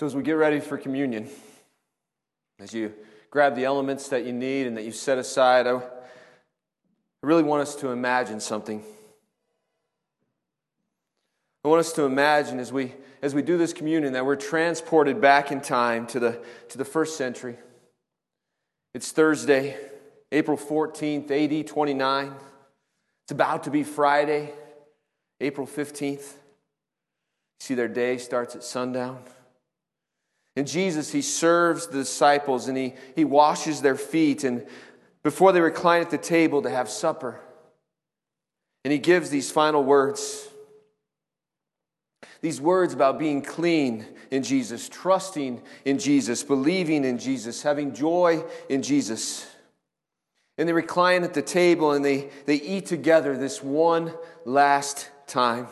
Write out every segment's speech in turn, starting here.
So, as we get ready for communion, as you grab the elements that you need and that you set aside, I really want us to imagine something. I want us to imagine as we, as we do this communion that we're transported back in time to the, to the first century. It's Thursday, April 14th, AD 29. It's about to be Friday, April 15th. See, their day starts at sundown. And Jesus, he serves the disciples and he, he washes their feet and before they recline at the table to have supper. And he gives these final words. These words about being clean in Jesus, trusting in Jesus, believing in Jesus, having joy in Jesus. And they recline at the table and they, they eat together this one last time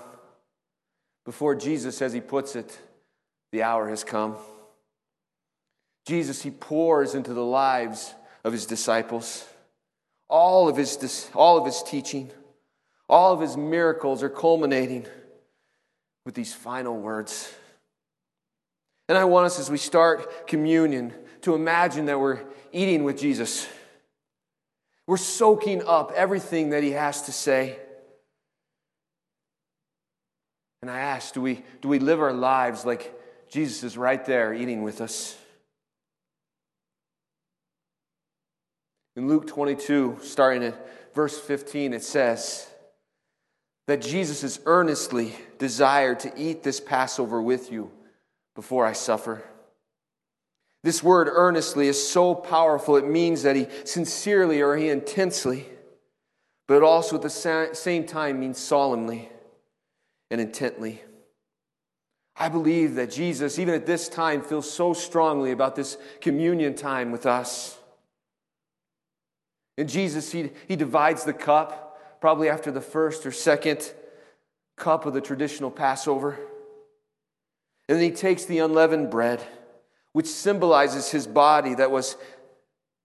before Jesus, as he puts it, the hour has come. Jesus, he pours into the lives of his disciples. All of his, all of his teaching, all of his miracles are culminating with these final words. And I want us, as we start communion, to imagine that we're eating with Jesus. We're soaking up everything that he has to say. And I ask, do we, do we live our lives like Jesus is right there eating with us? In Luke 22, starting at verse 15, it says that Jesus is earnestly desired to eat this Passover with you before I suffer. This word earnestly is so powerful, it means that he sincerely or he intensely, but also at the same time means solemnly and intently. I believe that Jesus, even at this time, feels so strongly about this communion time with us. And Jesus, he, he divides the cup, probably after the first or second cup of the traditional Passover. And then he takes the unleavened bread, which symbolizes his body that was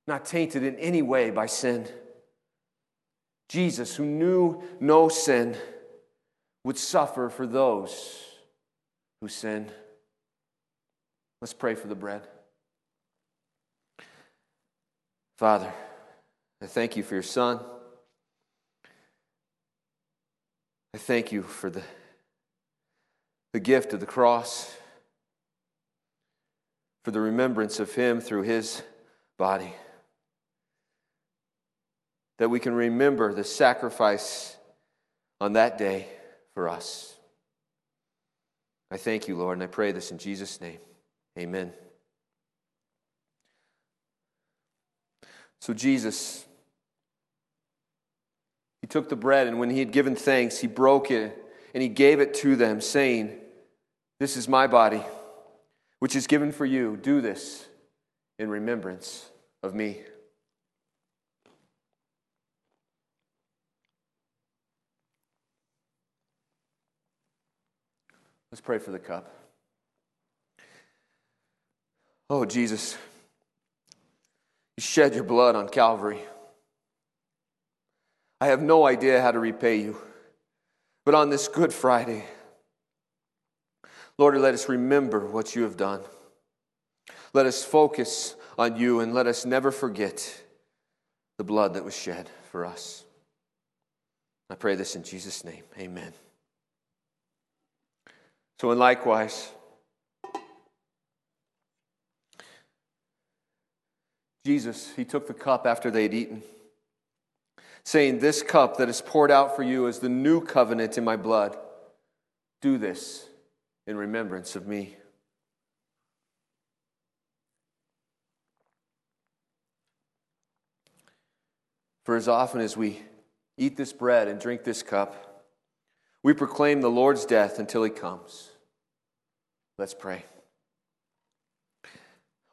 not tainted in any way by sin. Jesus, who knew no sin, would suffer for those who sin. Let's pray for the bread. Father, I thank you for your son. I thank you for the, the gift of the cross, for the remembrance of him through his body. That we can remember the sacrifice on that day for us. I thank you, Lord, and I pray this in Jesus' name. Amen. So, Jesus he took the bread, and when he had given thanks, he broke it and he gave it to them, saying, This is my body, which is given for you. Do this in remembrance of me. Let's pray for the cup. Oh, Jesus, you shed your blood on Calvary. I have no idea how to repay you. But on this Good Friday, Lord, let us remember what you have done. Let us focus on you and let us never forget the blood that was shed for us. I pray this in Jesus' name. Amen. So, and likewise, Jesus, he took the cup after they had eaten saying, This cup that is poured out for you is the new covenant in my blood. Do this in remembrance of me. For as often as we eat this bread and drink this cup, we proclaim the Lord's death until he comes. Let's pray.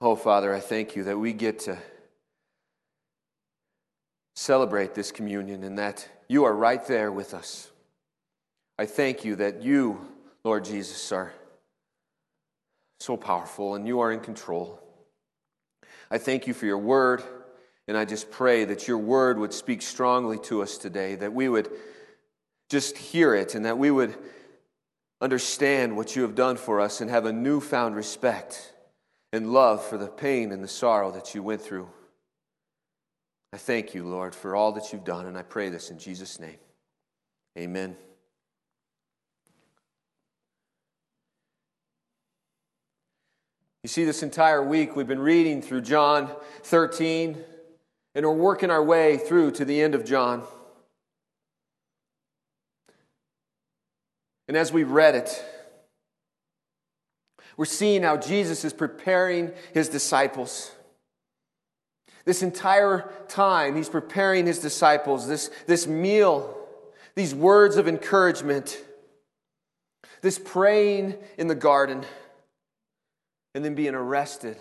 Oh, Father, I thank you that we get to celebrate this communion and that you are right there with us. I thank you that you, Lord Jesus, are so powerful and you are in control. I thank you for your word, and I just pray that your word would speak strongly to us today, that we would just hear it and that we would understand what you have done for us and have a newfound respect and love for the pain and the sorrow that you went through. I thank you, Lord, for all that you've done, and I pray this in Jesus' name. Amen. You see, this entire week we've been reading through John 13, and we're working our way through to the end of John. And as we read it, we're seeing how Jesus is preparing his disciples. This entire time, he's preparing his disciples, this, this meal, these words of encouragement, this praying in the garden, and then being arrested.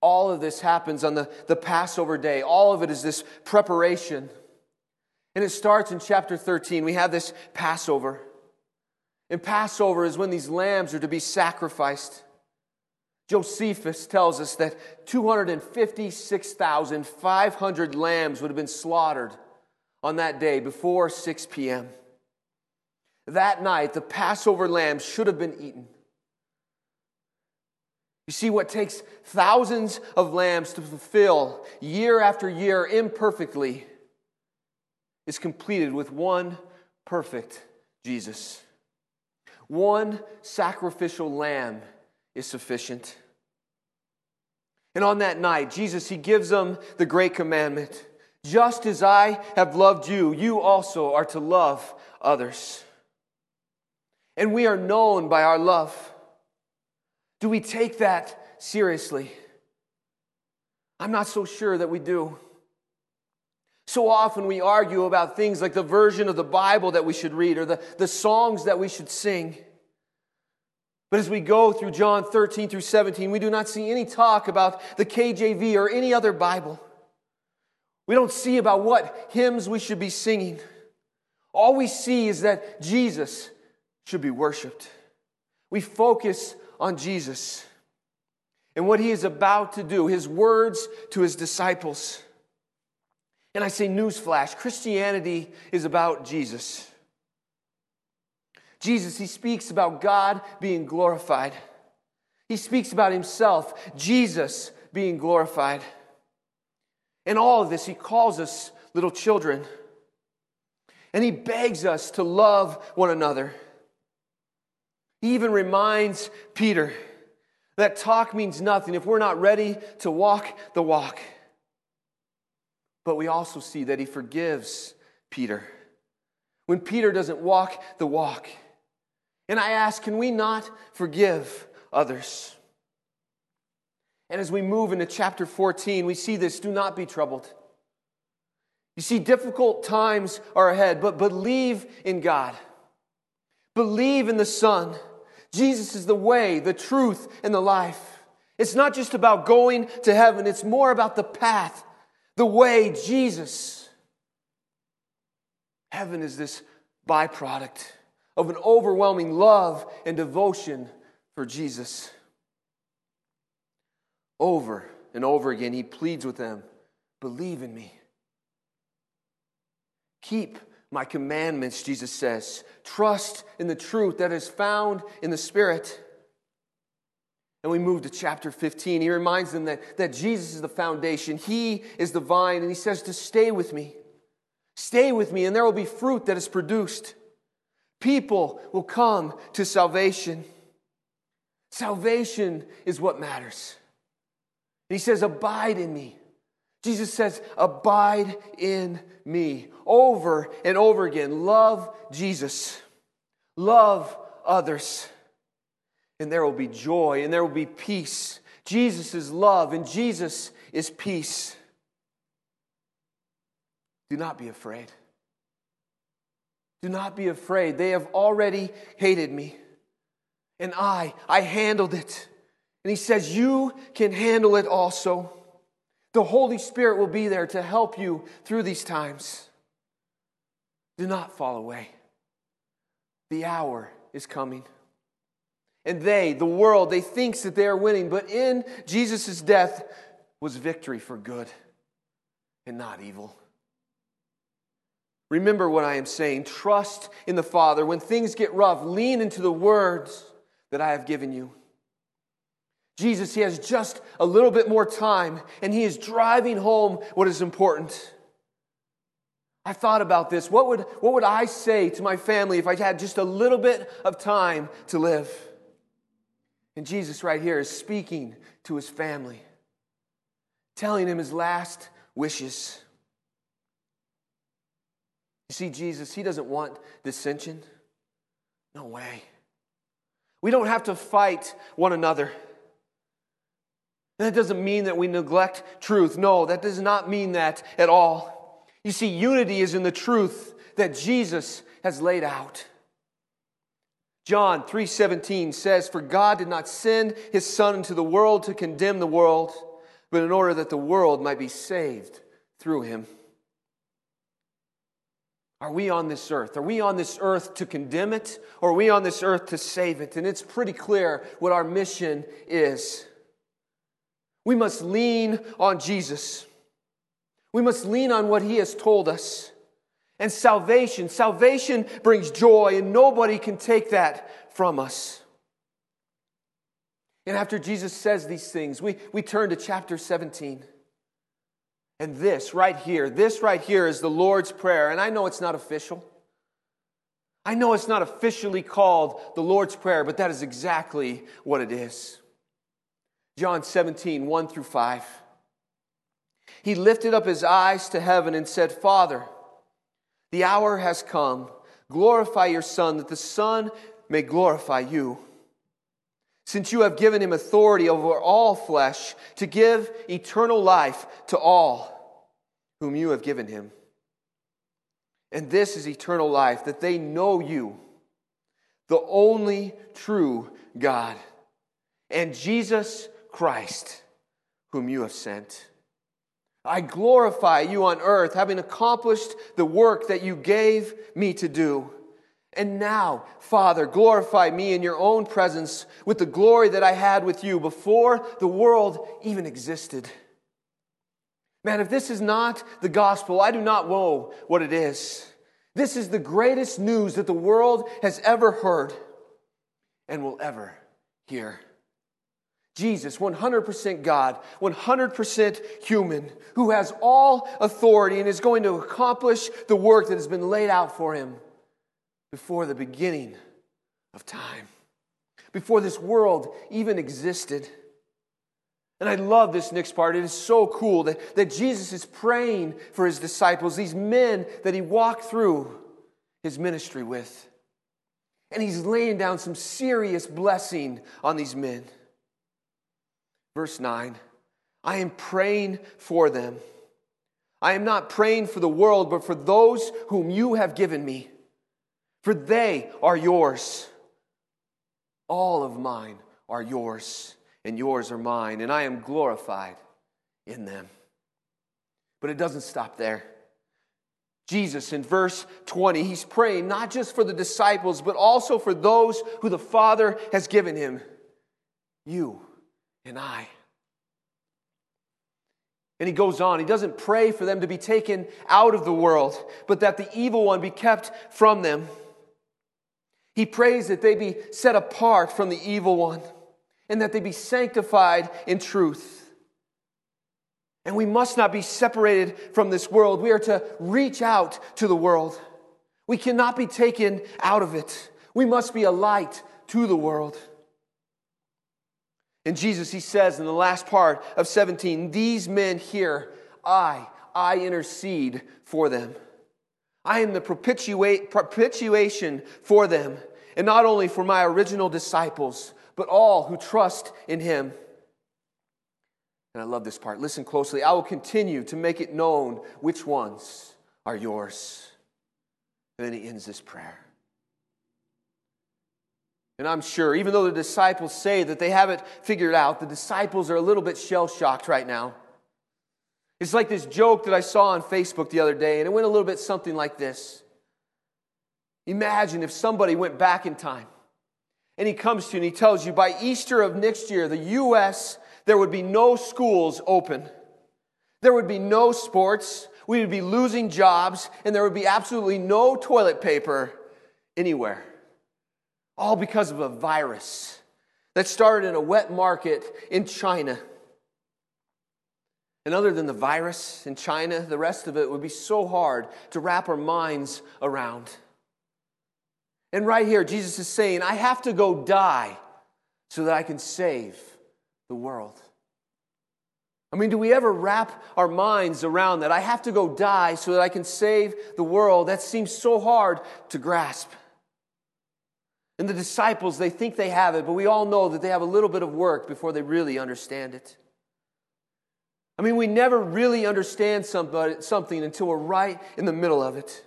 All of this happens on the, the Passover day. All of it is this preparation. And it starts in chapter 13. We have this Passover. And Passover is when these lambs are to be sacrificed. Josephus tells us that 256,500 lambs would have been slaughtered on that day before 6 p.m. That night, the Passover lambs should have been eaten. You see, what takes thousands of lambs to fulfill year after year imperfectly is completed with one perfect Jesus. One sacrificial lamb is sufficient. And on that night, Jesus, He gives them the great commandment just as I have loved you, you also are to love others. And we are known by our love. Do we take that seriously? I'm not so sure that we do. So often we argue about things like the version of the Bible that we should read or the, the songs that we should sing. But as we go through John 13 through 17, we do not see any talk about the KJV or any other Bible. We don't see about what hymns we should be singing. All we see is that Jesus should be worshiped. We focus on Jesus and what he is about to do, his words to his disciples. And I say, newsflash Christianity is about Jesus. Jesus, he speaks about God being glorified. He speaks about himself, Jesus being glorified. In all of this, he calls us little children. And he begs us to love one another. He even reminds Peter that talk means nothing if we're not ready to walk the walk. But we also see that he forgives Peter when Peter doesn't walk the walk. And I ask, can we not forgive others? And as we move into chapter 14, we see this do not be troubled. You see, difficult times are ahead, but believe in God. Believe in the Son. Jesus is the way, the truth, and the life. It's not just about going to heaven, it's more about the path, the way, Jesus. Heaven is this byproduct of an overwhelming love and devotion for Jesus. Over and over again, he pleads with them believe in me. Keep my commandments, Jesus says. Trust in the truth that is found in the Spirit. And we move to chapter 15. He reminds them that, that Jesus is the foundation, He is the vine, and He says to stay with me. Stay with me, and there will be fruit that is produced people will come to salvation. Salvation is what matters. he says, Abide in me. Jesus says, Abide in me. Over and over again. Love Jesus. Love others. And there will be joy and there will be peace. Jesus is love and Jesus is peace. Do not be afraid. Do not be afraid. They have already hated me. And I, I handled it. And he says, You can handle it also. The Holy Spirit will be there to help you through these times. Do not fall away. The hour is coming. And they, the world, they thinks that they are winning, but in Jesus' death was victory for good and not evil. Remember what I am saying. Trust in the Father. When things get rough, lean into the words that I have given you. Jesus, he has just a little bit more time, and he is driving home what is important. I thought about this. What would, what would I say to my family if I had just a little bit of time to live? And Jesus, right here, is speaking to his family, telling him his last wishes. You see, Jesus, he doesn't want dissension. No way. We don't have to fight one another. That doesn't mean that we neglect truth. No, that does not mean that at all. You see, unity is in the truth that Jesus has laid out. John 3:17 says, "For God did not send his son into the world to condemn the world, but in order that the world might be saved through him." Are we on this earth? Are we on this earth to condemn it, or are we on this earth to save it? And it's pretty clear what our mission is. We must lean on Jesus. We must lean on what he has told us. And salvation, salvation brings joy, and nobody can take that from us. And after Jesus says these things, we, we turn to chapter 17. And this right here, this right here is the Lord's Prayer. And I know it's not official. I know it's not officially called the Lord's Prayer, but that is exactly what it is. John 17, 1 through 5. He lifted up his eyes to heaven and said, Father, the hour has come. Glorify your Son, that the Son may glorify you. Since you have given him authority over all flesh to give eternal life to all whom you have given him. And this is eternal life, that they know you, the only true God, and Jesus Christ, whom you have sent. I glorify you on earth, having accomplished the work that you gave me to do. And now, Father, glorify me in your own presence with the glory that I had with you before the world even existed. Man, if this is not the gospel, I do not know what it is. This is the greatest news that the world has ever heard and will ever hear. Jesus, 100% God, 100% human, who has all authority and is going to accomplish the work that has been laid out for him before the beginning of time, before this world even existed. And I love this next part. It is so cool that, that Jesus is praying for his disciples, these men that he walked through his ministry with. And he's laying down some serious blessing on these men. Verse 9 I am praying for them. I am not praying for the world, but for those whom you have given me, for they are yours. All of mine are yours, and yours are mine, and I am glorified in them. But it doesn't stop there. Jesus, in verse 20, he's praying not just for the disciples, but also for those who the Father has given him. You and I. And he goes on, he doesn't pray for them to be taken out of the world, but that the evil one be kept from them. He prays that they be set apart from the evil one and that they be sanctified in truth. And we must not be separated from this world. We are to reach out to the world. We cannot be taken out of it. We must be a light to the world. And Jesus, he says in the last part of 17, these men here, I, I intercede for them. I am the propitiation for them, and not only for my original disciples, but all who trust in him. And I love this part. Listen closely. I will continue to make it known which ones are yours. And then he ends this prayer. And I'm sure, even though the disciples say that they haven't figured out, the disciples are a little bit shell shocked right now. It's like this joke that I saw on Facebook the other day, and it went a little bit something like this Imagine if somebody went back in time and he comes to you and he tells you by Easter of next year, the U.S., there would be no schools open. There would be no sports We would be losing jobs, and there would be absolutely no toilet paper anywhere. All because of a virus that started in a wet market in China. And other than the virus in China, the rest of it would be so hard to wrap our minds around. And right here, Jesus is saying, I have to go die so that I can save the world. I mean, do we ever wrap our minds around that? I have to go die so that I can save the world. That seems so hard to grasp. And the disciples, they think they have it, but we all know that they have a little bit of work before they really understand it. I mean, we never really understand something until we're right in the middle of it.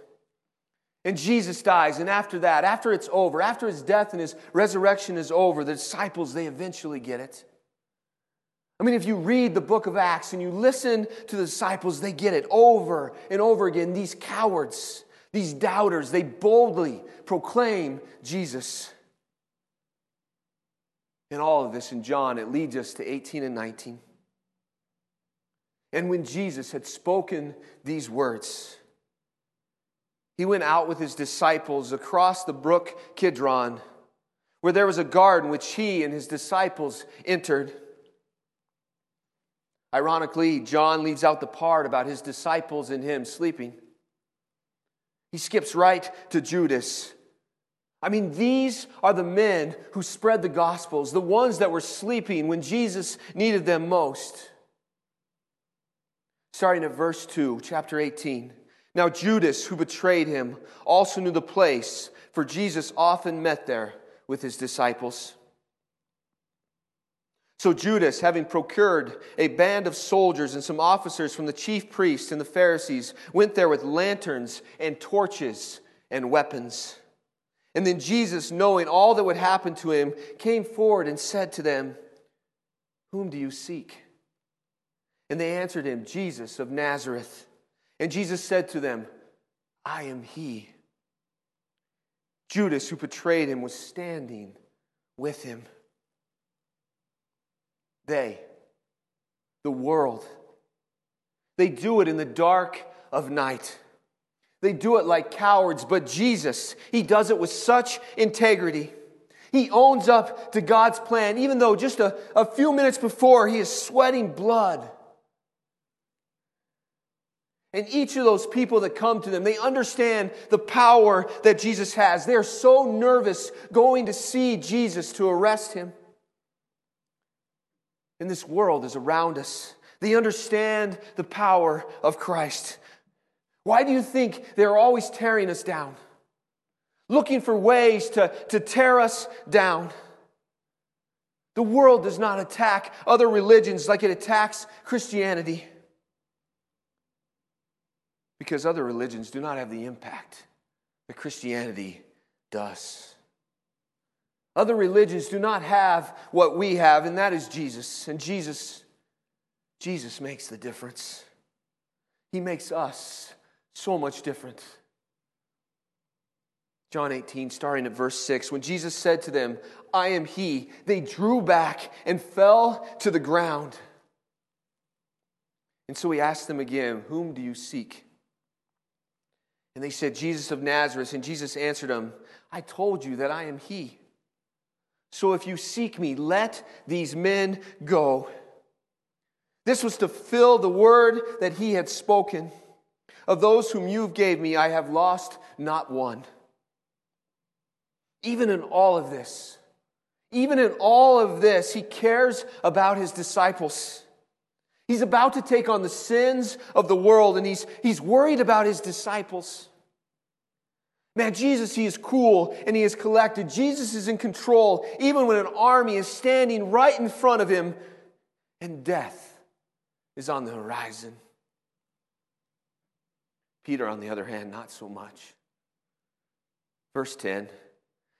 And Jesus dies, and after that, after it's over, after his death and his resurrection is over, the disciples, they eventually get it. I mean, if you read the book of Acts and you listen to the disciples, they get it over and over again. These cowards, these doubters, they boldly proclaim Jesus. And all of this in John, it leads us to 18 and 19. And when Jesus had spoken these words, he went out with his disciples across the brook Kidron, where there was a garden which he and his disciples entered. Ironically, John leaves out the part about his disciples and him sleeping. He skips right to Judas. I mean, these are the men who spread the gospels, the ones that were sleeping when Jesus needed them most starting at verse 2, chapter 18. Now, Judas, who betrayed him, also knew the place, for Jesus often met there with his disciples. So, Judas, having procured a band of soldiers and some officers from the chief priests and the Pharisees, went there with lanterns and torches and weapons. And then Jesus, knowing all that would happen to him, came forward and said to them, Whom do you seek? And they answered him, Jesus of Nazareth. And Jesus said to them, I am he. Judas, who betrayed him, was standing with him. They, the world, they do it in the dark of night. They do it like cowards, but Jesus, he does it with such integrity. He owns up to God's plan, even though just a, a few minutes before he is sweating blood. And each of those people that come to them, they understand the power that Jesus has. They are so nervous going to see Jesus to arrest him. And this world is around us. They understand the power of Christ. Why do you think they're always tearing us down? Looking for ways to, to tear us down. The world does not attack other religions like it attacks Christianity because other religions do not have the impact that Christianity does. Other religions do not have what we have, and that is Jesus. And Jesus, Jesus makes the difference. He makes us so much different. John 18, starting at verse 6. When Jesus said to them, I am He, they drew back and fell to the ground. And so he asked them again, Whom do you seek? And they said, Jesus of Nazareth. And Jesus answered them, I told you that I am he. So if you seek me, let these men go. This was to fill the word that he had spoken. Of those whom you gave me, I have lost not one. Even in all of this, even in all of this, he cares about his disciples. He's about to take on the sins of the world, and he's, he's worried about his disciples. Man, Jesus, he is cool and he is collected. Jesus is in control, even when an army is standing right in front of him and death is on the horizon. Peter, on the other hand, not so much. Verse 10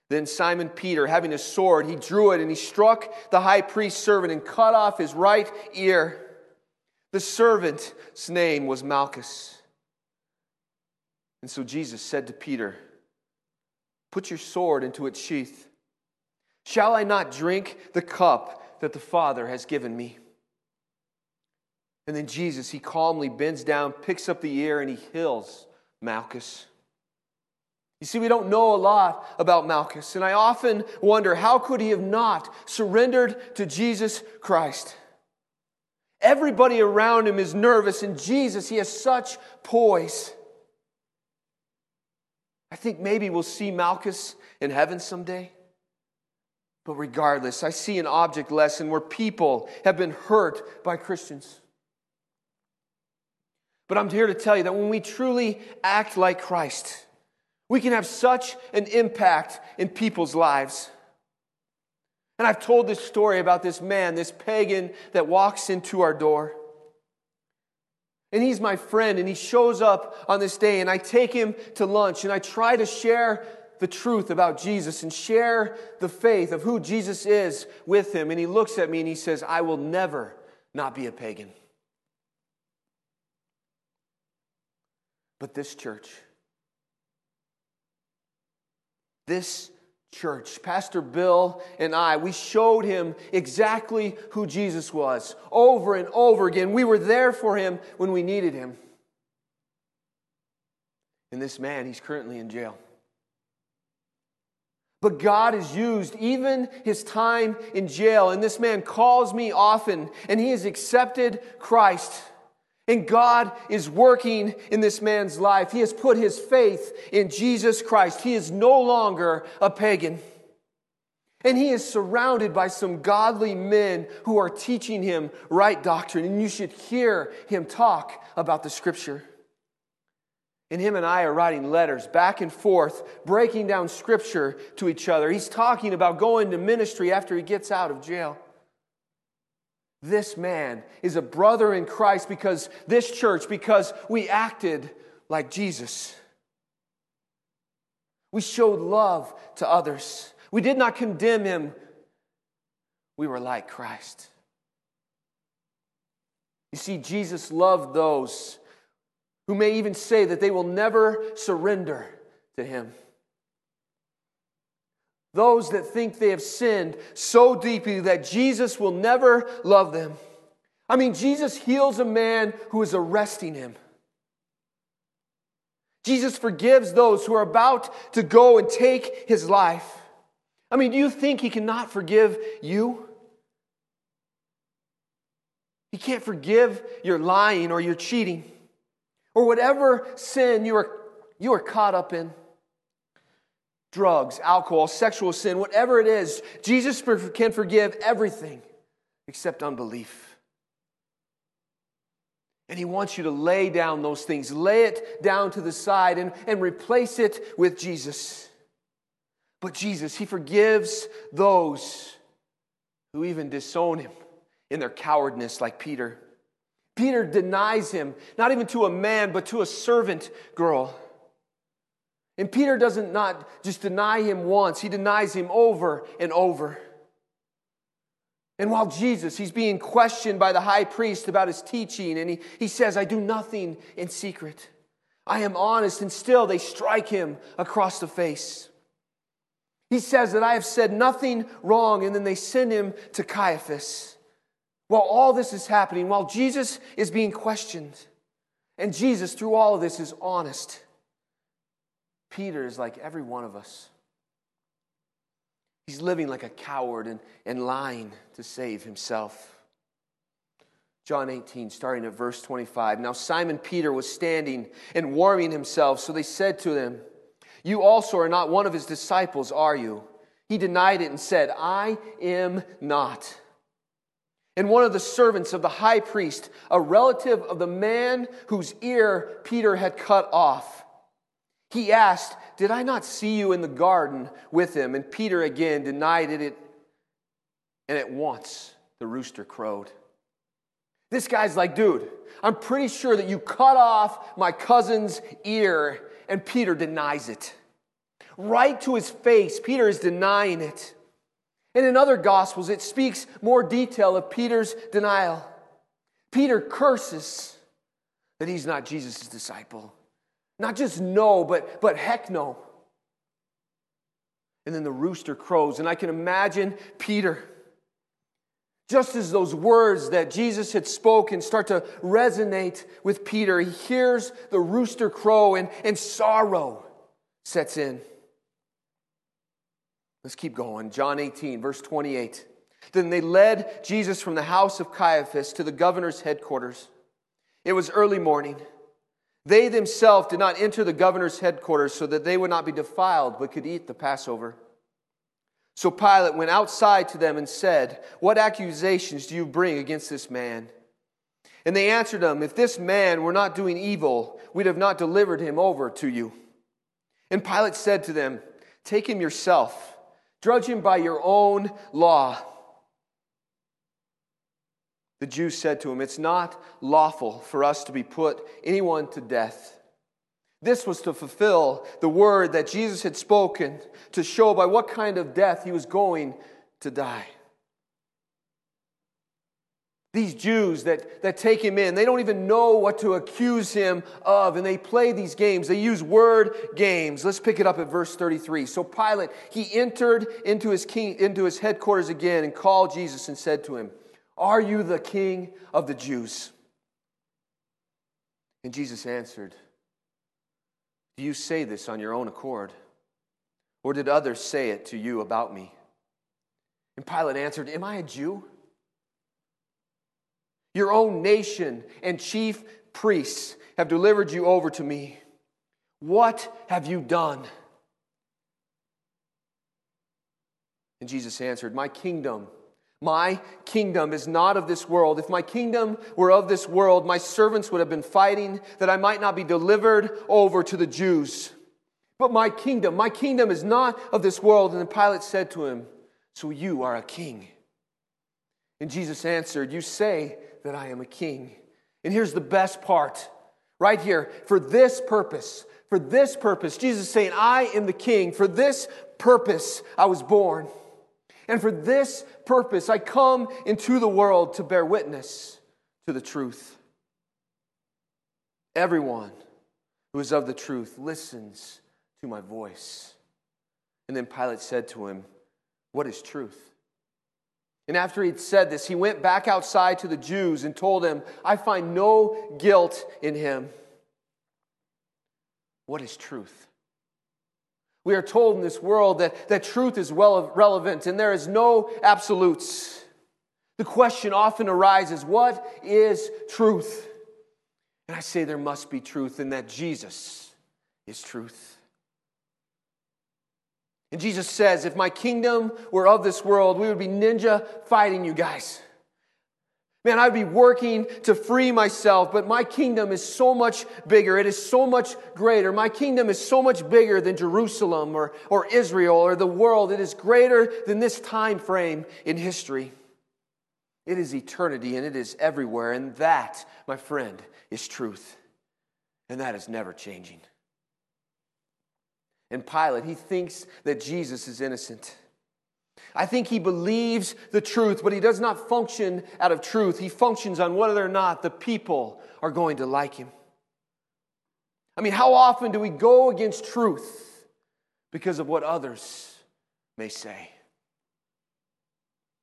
Then Simon Peter, having a sword, he drew it and he struck the high priest's servant and cut off his right ear. The servant's name was Malchus. And so Jesus said to Peter, Put your sword into its sheath. Shall I not drink the cup that the Father has given me? And then Jesus, he calmly bends down, picks up the ear, and he heals Malchus. You see, we don't know a lot about Malchus, and I often wonder how could he have not surrendered to Jesus Christ? Everybody around him is nervous, and Jesus, he has such poise. I think maybe we'll see Malchus in heaven someday. But regardless, I see an object lesson where people have been hurt by Christians. But I'm here to tell you that when we truly act like Christ, we can have such an impact in people's lives. And I've told this story about this man, this pagan that walks into our door. And he's my friend, and he shows up on this day, and I take him to lunch, and I try to share the truth about Jesus and share the faith of who Jesus is with him. And he looks at me and he says, I will never not be a pagan. But this church, this church, Pastor Bill and I, we showed him exactly who Jesus was over and over again. We were there for him when we needed him. And this man, he's currently in jail. But God has used even his time in jail. And this man calls me often, and he has accepted Christ. And God is working in this man's life. He has put his faith in Jesus Christ. He is no longer a pagan. And he is surrounded by some godly men who are teaching him right doctrine. And you should hear him talk about the scripture. And him and I are writing letters back and forth, breaking down scripture to each other. He's talking about going to ministry after he gets out of jail. This man is a brother in Christ because this church, because we acted like Jesus. We showed love to others. We did not condemn him. We were like Christ. You see, Jesus loved those who may even say that they will never surrender to him. Those that think they have sinned so deeply that Jesus will never love them. I mean, Jesus heals a man who is arresting him. Jesus forgives those who are about to go and take his life. I mean, do you think he cannot forgive you? He can't forgive your lying or your cheating or whatever sin you are, you are caught up in drugs, alcohol, sexual sin, whatever it is, Jesus can forgive everything except unbelief. And he wants you to lay down those things, lay it down to the side, and, and replace it with Jesus. But Jesus, he forgives those who even disown him in their cowardness, like Peter. Peter denies him, not even to a man, but to a servant girl. And Peter doesn't not just deny him once, he denies him over and over. And while Jesus, he's being questioned by the high priest about his teaching, and he, he says, I do nothing in secret. I am honest, and still they strike him across the face. He says that I have said nothing wrong, and then they send him to Caiaphas. While all this is happening, while Jesus is being questioned, and Jesus, through all of this, is honest. Peter is like every one of us. He's living like a coward and, and lying to save himself. John 18, starting at verse 25. Now Simon Peter was standing and warming himself, so they said to him, You also are not one of his disciples, are you? He denied it and said, I am not. And one of the servants of the high priest, a relative of the man whose ear Peter had cut off, he asked, Did I not see you in the garden with him? And Peter again denied it, and at once the rooster crowed. This guy's like, Dude, I'm pretty sure that you cut off my cousin's ear, and Peter denies it. Right to his face, Peter is denying it. And in other gospels, it speaks more detail of Peter's denial. Peter curses that he's not Jesus' disciple. Not just no, but, but heck no. And then the rooster crows, and I can imagine Peter Just as those words that Jesus had spoken start to resonate with Peter, he hears the rooster crow and, and sorrow sets in. Let's keep going. John 18, verse 28. Then they led Jesus from the house of Caiaphas to the governor's headquarters. It was early morning. They themselves did not enter the governor's headquarters so that they would not be defiled, but could eat the Passover. So Pilate went outside to them and said, What accusations do you bring against this man? And they answered him, If this man were not doing evil, we'd have not delivered him over to you. And Pilate said to them, Take him yourself, judge him by your own law. The Jews said to him, It's not lawful for us to be put anyone to death. This was to fulfill the word that Jesus had spoken to show by what kind of death he was going to die. These Jews that, that take him in, they don't even know what to accuse him of, and they play these games. They use word games. Let's pick it up at verse 33. So Pilate, he entered into his, king, into his headquarters again and called Jesus and said to him, Are you the king of the Jews? And Jesus answered, do you say this on your own accord? Or did others say it to you about me? And Pilate answered, Am I a Jew? Your own nation and chief priests have delivered you over to me. What have you done? And Jesus answered, My kingdom my kingdom is not of this world. If my kingdom were of this world, my servants would have been fighting that I might not be delivered over to the Jews. But my kingdom, my kingdom is not of this world. And then Pilate said to him, So you are a king. And Jesus answered, You say that I am a king. And here's the best part right here. For this purpose, for this purpose, Jesus is saying, I am the king. For this purpose I was born. And for this purpose, I come into the world to bear witness to the truth. Everyone who is of the truth listens to my voice. And then Pilate said to him, What is truth? And after he'd said this, he went back outside to the Jews and told them, I find no guilt in him. What is truth? We are told in this world that, that truth is well relevant and there is no absolutes. The question often arises what is truth? And I say there must be truth in that Jesus is truth. And Jesus says, if my kingdom were of this world, we would be ninja fighting you guys. Man, I'd be working to free myself, but my kingdom is so much bigger. It is so much greater. My kingdom is so much bigger than Jerusalem or, or Israel or the world. It is greater than this time frame in history. It is eternity and it is everywhere. And that, my friend, is truth. And that is never changing. And Pilate, he thinks that Jesus is innocent. I think he believes the truth, but he does not function out of truth. He functions on whether or not the people are going to like him. I mean, how often do we go against truth because of what others may say?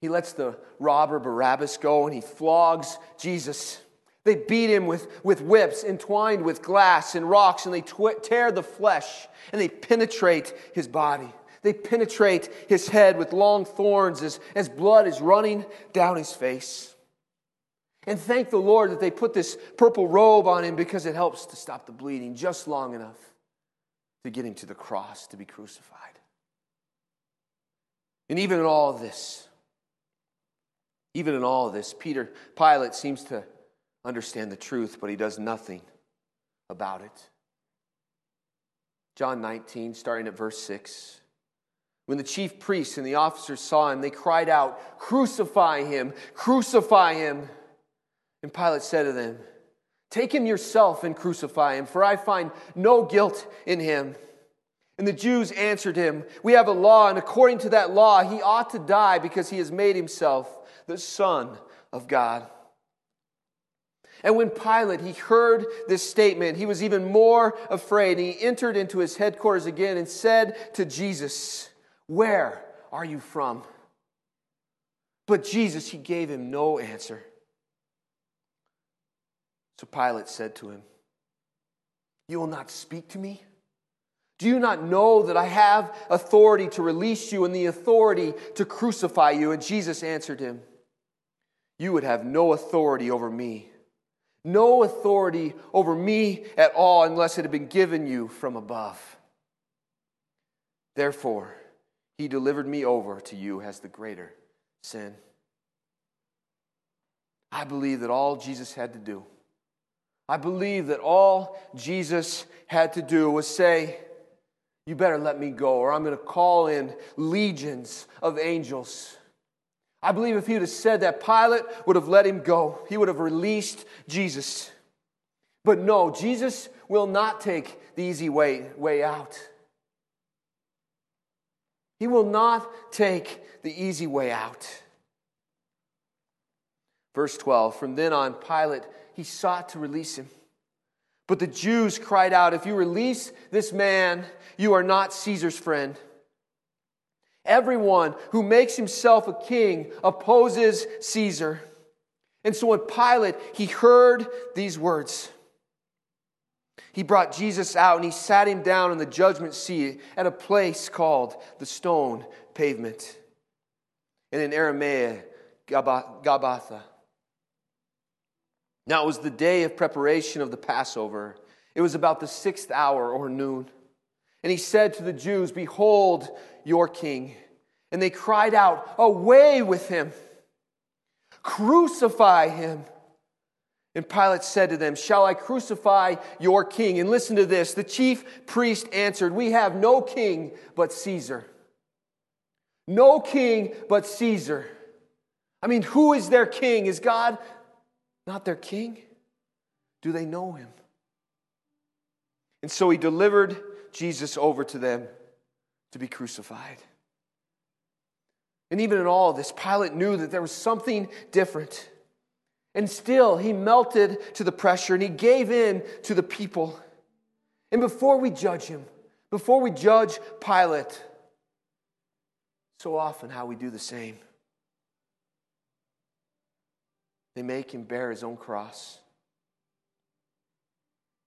He lets the robber Barabbas go and he flogs Jesus. They beat him with, with whips entwined with glass and rocks, and they tw- tear the flesh and they penetrate his body. They penetrate his head with long thorns as, as blood is running down his face. And thank the Lord that they put this purple robe on him because it helps to stop the bleeding just long enough to get him to the cross to be crucified. And even in all of this, even in all of this, Peter Pilate seems to understand the truth, but he does nothing about it. John 19, starting at verse 6. When the chief priests and the officers saw him, they cried out, Crucify him! Crucify him! And Pilate said to them, Take him yourself and crucify him, for I find no guilt in him. And the Jews answered him, We have a law, and according to that law, he ought to die because he has made himself the Son of God. And when Pilate he heard this statement, he was even more afraid. He entered into his headquarters again and said to Jesus, where are you from? But Jesus, he gave him no answer. So Pilate said to him, You will not speak to me? Do you not know that I have authority to release you and the authority to crucify you? And Jesus answered him, You would have no authority over me, no authority over me at all unless it had been given you from above. Therefore, he delivered me over to you as the greater sin. I believe that all Jesus had to do, I believe that all Jesus had to do was say, You better let me go, or I'm going to call in legions of angels. I believe if he would have said that, Pilate would have let him go. He would have released Jesus. But no, Jesus will not take the easy way, way out. He will not take the easy way out. Verse 12 From then on, Pilate, he sought to release him. But the Jews cried out, If you release this man, you are not Caesar's friend. Everyone who makes himself a king opposes Caesar. And so when Pilate, he heard these words, he brought Jesus out and he sat him down in the judgment seat at a place called the stone pavement. And in Aramaic, Gabbatha. Now it was the day of preparation of the Passover. It was about the sixth hour or noon. And he said to the Jews, Behold your king. And they cried out, Away with him! Crucify him! And Pilate said to them, Shall I crucify your king? And listen to this. The chief priest answered, We have no king but Caesar. No king but Caesar. I mean, who is their king? Is God not their king? Do they know him? And so he delivered Jesus over to them to be crucified. And even in all this, Pilate knew that there was something different. And still, he melted to the pressure and he gave in to the people. And before we judge him, before we judge Pilate, so often how we do the same. They make him bear his own cross.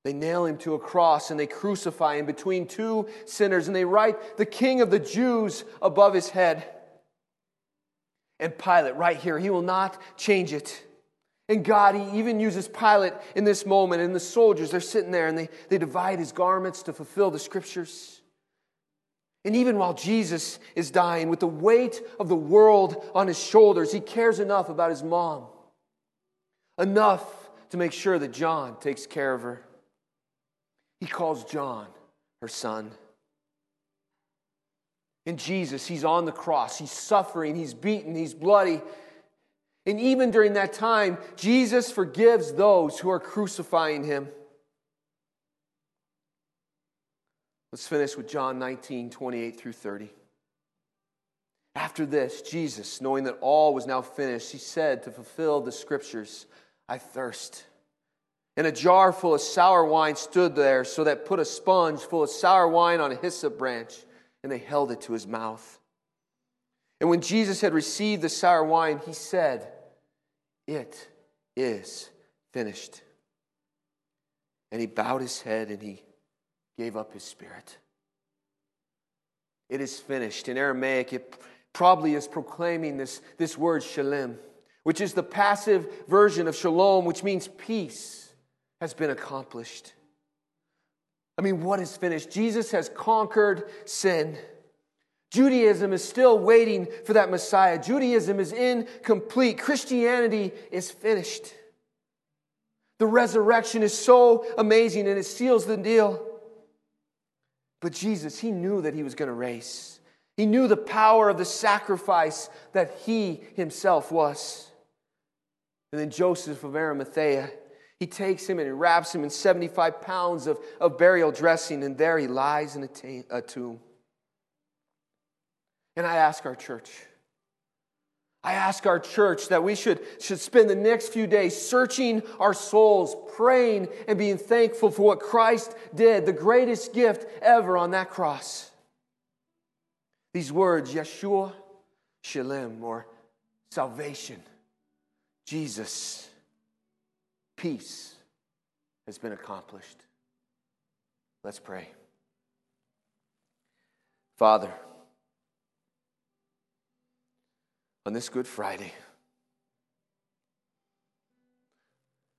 They nail him to a cross and they crucify him between two sinners and they write the king of the Jews above his head. And Pilate, right here, he will not change it. And God, He even uses Pilate in this moment, and the soldiers, they're sitting there and they, they divide his garments to fulfill the scriptures. And even while Jesus is dying, with the weight of the world on his shoulders, he cares enough about his mom, enough to make sure that John takes care of her. He calls John her son. And Jesus, he's on the cross, he's suffering, he's beaten, he's bloody. And even during that time, Jesus forgives those who are crucifying him. Let's finish with John 19, 28 through 30. After this, Jesus, knowing that all was now finished, he said to fulfill the scriptures, I thirst. And a jar full of sour wine stood there, so that put a sponge full of sour wine on a hyssop branch, and they held it to his mouth. And when Jesus had received the sour wine, he said, it is finished. And he bowed his head and he gave up his spirit. It is finished. In Aramaic, it probably is proclaiming this, this word shalem, which is the passive version of shalom, which means peace has been accomplished. I mean, what is finished? Jesus has conquered sin. Judaism is still waiting for that Messiah. Judaism is incomplete. Christianity is finished. The resurrection is so amazing and it seals the deal. But Jesus, he knew that he was going to race. He knew the power of the sacrifice that he himself was. And then Joseph of Arimathea, he takes him and he wraps him in 75 pounds of, of burial dressing, and there he lies in a, t- a tomb. And I ask our church, I ask our church that we should, should spend the next few days searching our souls, praying, and being thankful for what Christ did, the greatest gift ever on that cross. These words, Yeshua Shalem, or salvation, Jesus, peace has been accomplished. Let's pray. Father, on this Good Friday,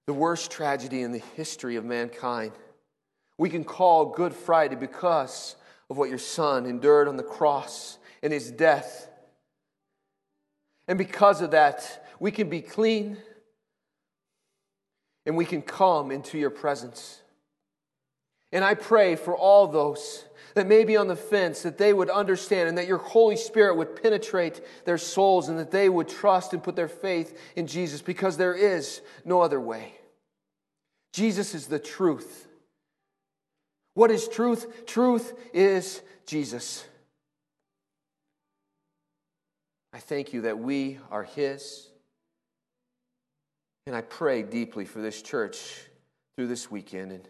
the worst tragedy in the history of mankind, we can call Good Friday because of what your Son endured on the cross and his death. And because of that, we can be clean and we can come into your presence. And I pray for all those that may be on the fence that they would understand and that your Holy Spirit would penetrate their souls and that they would trust and put their faith in Jesus because there is no other way. Jesus is the truth. What is truth? Truth is Jesus. I thank you that we are His. And I pray deeply for this church through this weekend and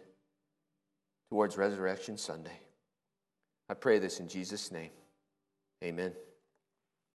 towards Resurrection Sunday. I pray this in Jesus' name. Amen.